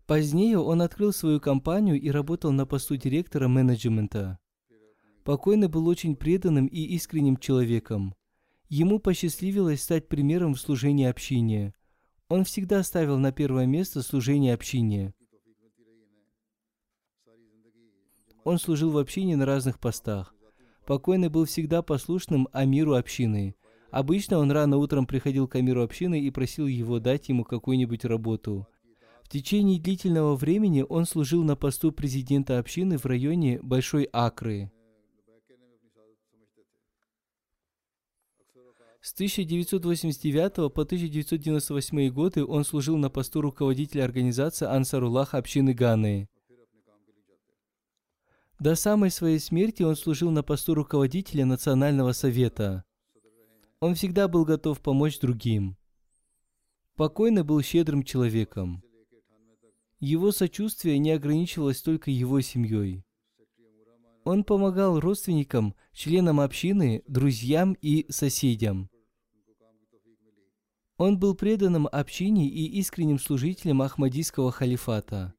Позднее он открыл свою компанию и работал на посту директора менеджмента. Покойный был очень преданным и искренним человеком. Ему посчастливилось стать примером в служении общине. Он всегда ставил на первое место служение общине. Он служил в общине на разных постах. Покойный был всегда послушным Амиру общины. Обычно он рано утром приходил к Амиру общины и просил его дать ему какую-нибудь работу. В течение длительного времени он служил на посту президента общины в районе Большой Акры. С 1989 по 1998 годы он служил на посту руководителя организации Ансаруллах общины Ганы. До самой своей смерти он служил на посту руководителя Национального совета. Он всегда был готов помочь другим. Покойный был щедрым человеком. Его сочувствие не ограничивалось только его семьей. Он помогал родственникам, членам общины, друзьям и соседям. Он был преданным общине и искренним служителем Ахмадийского халифата.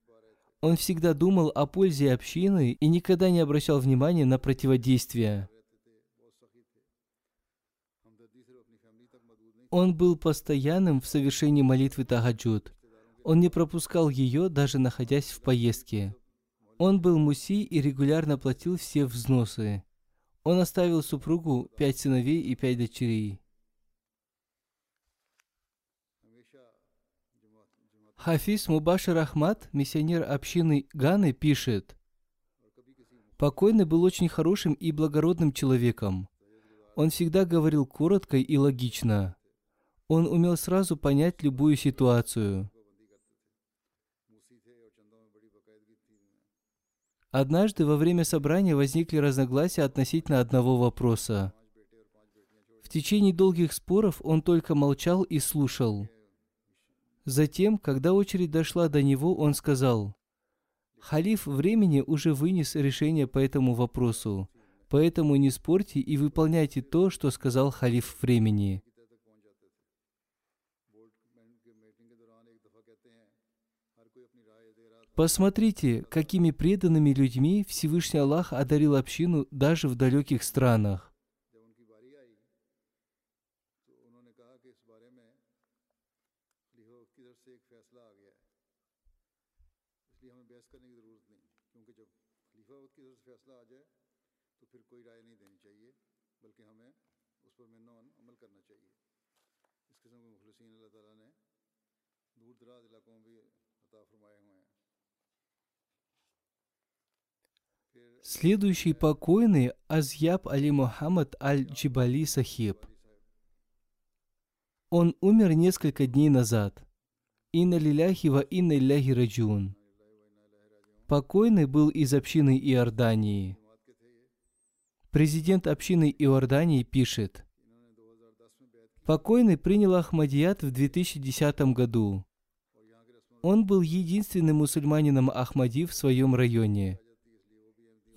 Он всегда думал о пользе общины и никогда не обращал внимания на противодействие. Он был постоянным в совершении молитвы Тагаджуд. Он не пропускал ее, даже находясь в поездке. Он был муси и регулярно платил все взносы. Он оставил супругу пять сыновей и пять дочерей. Хафиз Мубашир Ахмад, миссионер общины Ганы, пишет, «Покойный был очень хорошим и благородным человеком. Он всегда говорил коротко и логично. Он умел сразу понять любую ситуацию. Однажды во время собрания возникли разногласия относительно одного вопроса. В течение долгих споров он только молчал и слушал. Затем, когда очередь дошла до него, он сказал, «Халиф времени уже вынес решение по этому вопросу, поэтому не спорьте и выполняйте то, что сказал халиф времени». Посмотрите, какими преданными людьми Всевышний Аллах одарил общину даже в далеких странах. Следующий покойный Азьяб Али Мухаммад Аль-Джибали Сахиб. Он умер несколько дней назад. Инна лиляхи ва инна илляхи раджун. Покойный был из общины Иордании. Президент общины Иордании пишет, Покойный принял Ахмадият в 2010 году. Он был единственным мусульманином Ахмади в своем районе.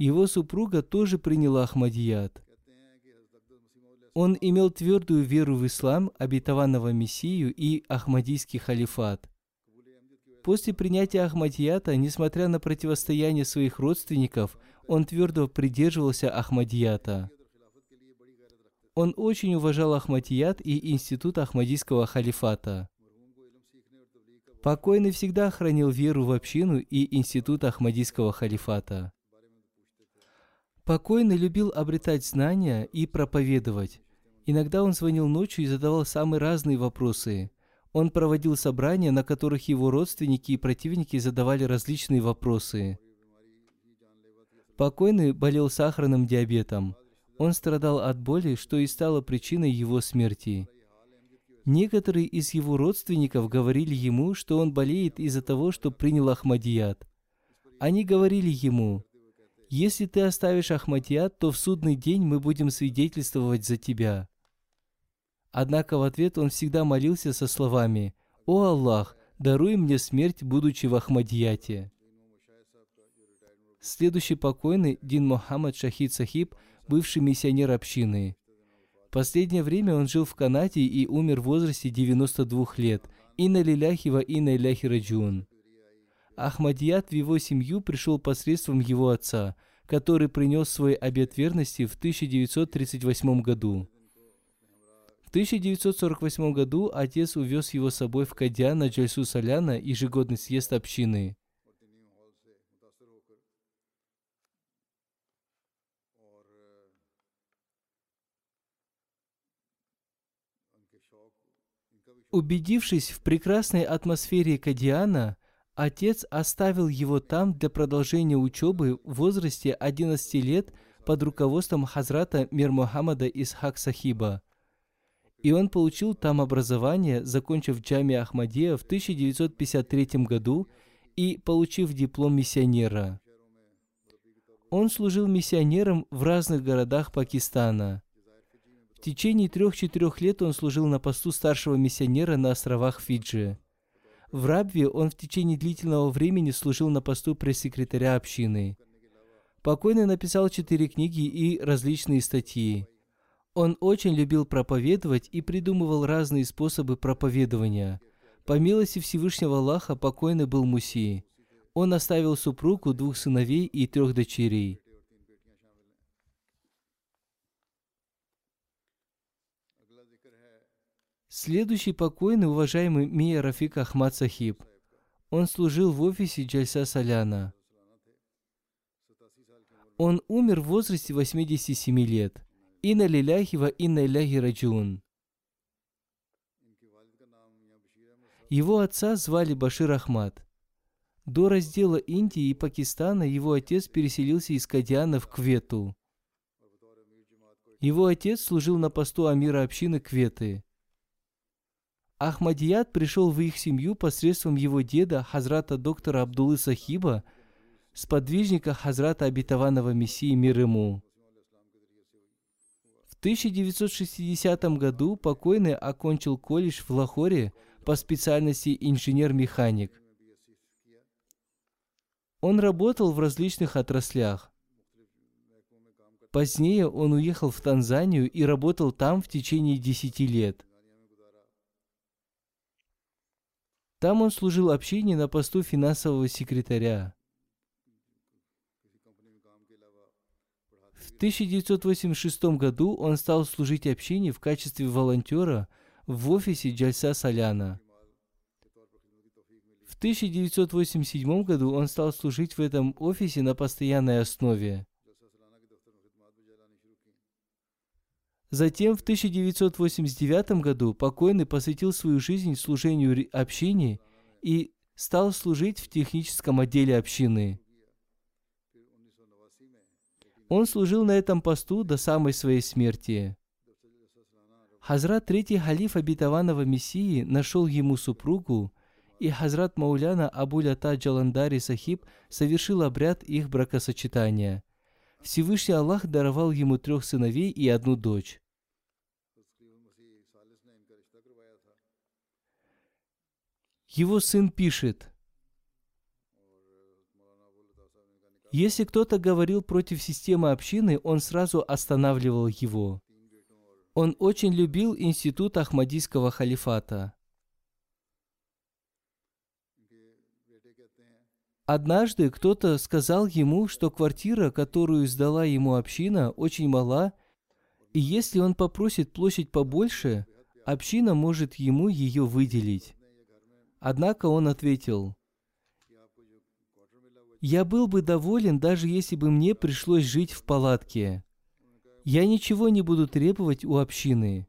Его супруга тоже приняла Ахмадият. Он имел твердую веру в ислам, обетованного Мессию и Ахмадийский халифат. После принятия Ахмадията, несмотря на противостояние своих родственников, он твердо придерживался Ахмадията. Он очень уважал Ахмадият и институт Ахмадийского халифата. Покойный всегда хранил веру в общину и институт Ахмадийского халифата. Покойный любил обретать знания и проповедовать. Иногда он звонил ночью и задавал самые разные вопросы. Он проводил собрания, на которых его родственники и противники задавали различные вопросы. Покойный болел сахарным диабетом. Он страдал от боли, что и стало причиной его смерти. Некоторые из его родственников говорили ему, что он болеет из-за того, что принял Ахмадият. Они говорили ему, если ты оставишь Ахмадият, то в судный день мы будем свидетельствовать за тебя. Однако в ответ он всегда молился со словами «О Аллах, даруй мне смерть, будучи в Ахмадияте». Следующий покойный Дин Мухаммад Шахид Сахиб, бывший миссионер общины. Последнее время он жил в Канаде и умер в возрасте 92 лет. Инна лиляхи ва инна иляхи раджун. Ахмадият в его семью пришел посредством его отца, который принес свой обет верности в 1938 году. В 1948 году отец увез его с собой в Кадя на Джальсу Соляна, ежегодный съезд общины. Убедившись в прекрасной атмосфере Кадиана, отец оставил его там для продолжения учебы в возрасте 11 лет под руководством Хазрата Мир Мухаммада Исхак Сахиба. И он получил там образование, закончив Джами Ахмадия в 1953 году и получив диплом миссионера. Он служил миссионером в разных городах Пакистана. В течение трех-четырех лет он служил на посту старшего миссионера на островах Фиджи. В Рабве он в течение длительного времени служил на посту пресс-секретаря общины. Покойный написал четыре книги и различные статьи. Он очень любил проповедовать и придумывал разные способы проповедования. По милости Всевышнего Аллаха покойный был Муси. Он оставил супругу, двух сыновей и трех дочерей. Следующий покойный уважаемый Мия Рафик Ахмад Сахиб. Он служил в офисе Джальса Саляна. Он умер в возрасте 87 лет. Инна лиляхи ва инна иляхи раджун. Его отца звали Башир Ахмад. До раздела Индии и Пакистана его отец переселился из Кадиана в Квету. Его отец служил на посту амира общины Кветы. Ахмадият пришел в их семью посредством его деда, хазрата доктора Абдулы Сахиба, сподвижника хазрата обетованного Мессии мир ему. В 1960 году покойный окончил колледж в Лахоре по специальности инженер-механик. Он работал в различных отраслях. Позднее он уехал в Танзанию и работал там в течение 10 лет. Там он служил общине на посту финансового секретаря. В 1986 году он стал служить общине в качестве волонтера в офисе Джальса Соляна. В 1987 году он стал служить в этом офисе на постоянной основе. Затем в 1989 году покойный посвятил свою жизнь служению общине и стал служить в техническом отделе общины. Он служил на этом посту до самой своей смерти. Хазрат Третий Халиф обетованного Мессии нашел ему супругу, и Хазрат Мауляна Абулята Джаландари Сахиб совершил обряд их бракосочетания. Всевышний Аллах даровал ему трех сыновей и одну дочь. Его сын пишет, если кто-то говорил против системы общины, он сразу останавливал его. Он очень любил институт Ахмадийского халифата. Однажды кто-то сказал ему, что квартира, которую сдала ему община, очень мала, и если он попросит площадь побольше, община может ему ее выделить. Однако он ответил, «Я был бы доволен, даже если бы мне пришлось жить в палатке. Я ничего не буду требовать у общины».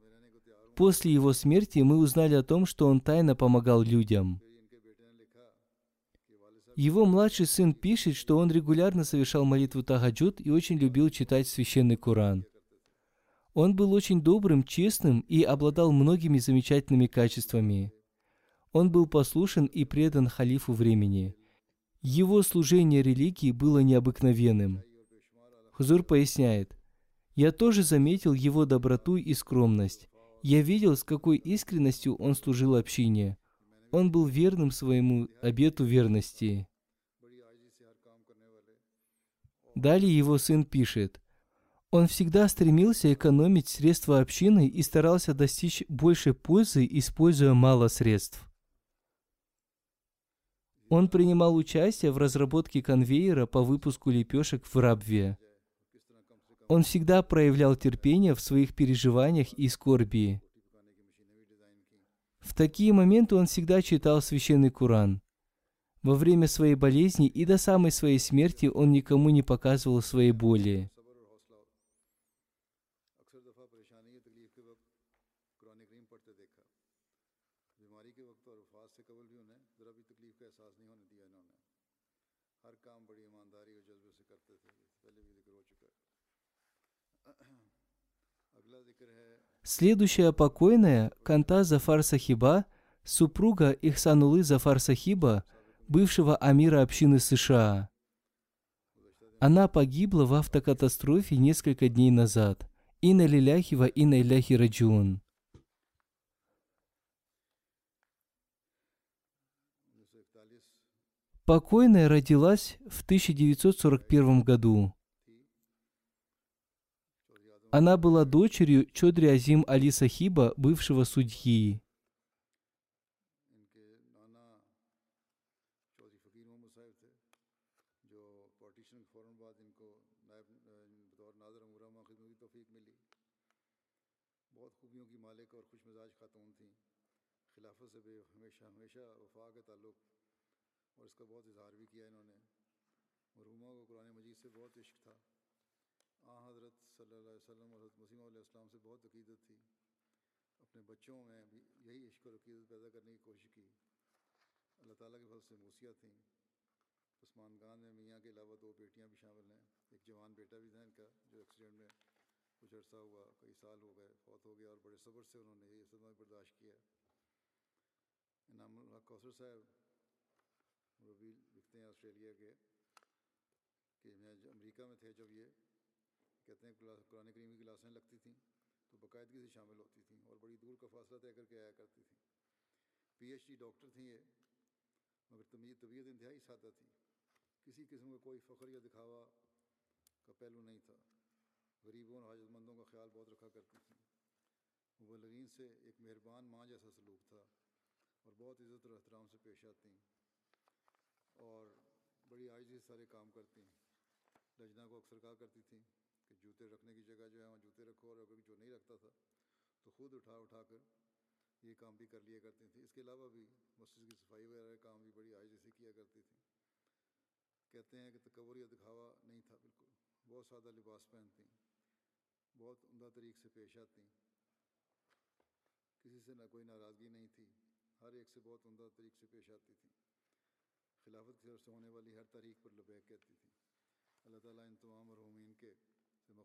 После его смерти мы узнали о том, что он тайно помогал людям. Его младший сын пишет, что он регулярно совершал молитву Тагаджуд и очень любил читать священный Коран. Он был очень добрым, честным и обладал многими замечательными качествами. Он был послушен и предан халифу времени. Его служение религии было необыкновенным. Хузур поясняет, «Я тоже заметил его доброту и скромность. Я видел, с какой искренностью он служил общине. Он был верным своему обету верности». Далее его сын пишет, он всегда стремился экономить средства общины и старался достичь большей пользы, используя мало средств. Он принимал участие в разработке конвейера по выпуску лепешек в Рабве. Он всегда проявлял терпение в своих переживаниях и скорби. В такие моменты он всегда читал священный Куран. Во время своей болезни и до самой своей смерти он никому не показывал своей боли. Следующая покойная Канта Зафар Сахиба, супруга Ихсанулы Зафар Сахиба, бывшего амира общины США. Она погибла в автокатастрофе несколько дней назад. Инна лиляхи ва инна иляхи раджун. 1941 Покойная родилась в 1941 году. Она была дочерью Чодри Азим Али Сахиба, бывшего судьи. اور اس کا بہت اظہار بھی کیا انہوں نے مرحوما کو قرآن مجید سے بہت عشق تھا آ، حضرت صلی اللہ علیہ وسلم اور حضرت مسیم علیہ السلام سے بہت عقیدت تھی۔ اپنے بچوں میں بھی یہی عشق اور عقیدت پیدا کرنے کی کوشش کی۔ اللہ تعالیٰ کے فضل سے موسیہ تھیں۔ عثمان خان میں میاں کے علاوہ دو بیٹیاں بھی شامل ہیں۔ ایک جوان بیٹا بھی تھا ان کا جو ایکسیڈنٹ میں کچھ عرصہ ہوا، کئی سال ہو گئے، فوت ہو گیا اور بڑے صبر سے انہوں نے یہ صدمہ برداشت کیا۔ انعام اللہ کوثر صاحب، وہ بھی لکھتے ہیں آسٹریلیا کے، کہ میں امریکہ میں تھے جب یہ کہتے ہیں قرآن کریم کی کلاسیں لگتی تھیں تو باقاعدگی سے شامل ہوتی تھیں اور بڑی دور کا فاصلہ طے کر کے آیا کرتی تھیں۔ پی ایچ ڈی ڈاکٹر تھیں یہ، مگر تمیز طبیعت انتہائی سادہ تھی۔ کسی قسم کا کوئی فخر یا دکھاوا کا پہلو نہیں تھا۔ غریبوں اور حاجت مندوں کا خیال بہت رکھا کرتی تھیں۔ مبلغین سے ایک مہربان ماں جیسا سلوک تھا اور بہت عزت اور احترام سے پیش آتی ہیں اور بڑی عائضی سے سارے کام کرتی ہیں لجنا کو اکثر کہا کرتی تھیں۔ کہ جوتے رکھنے کی جگہ جو ہے وہاں جوتے رکھو اور اگر جو نہیں رکھتا تھا تو خود اٹھا اٹھا کر یہ کام بھی کر لیا کرتے تھے اس کے علاوہ بھی مسجد کی صفائی وغیرہ کا کام بھی بڑی آہستہ سے کیا کرتی تھیں۔ کہتے ہیں کہ تکور یا دکھاوا نہیں تھا، بالکل۔ بہت سادہ لباس پہنتی، بہت عمدہ طریقے سے پیش آتی۔ کسی سے نہ کوئی ناراضگی نہیں تھی، ہر ایک سے بہت عمدہ طریقے سے پیش آتی تھیں۔ خلافت کی طرف سے ہونے والی ہر تاریخ پر لبیک کہتی تھیں۔ اللہ تعالیٰ ان تمام مرحومین کے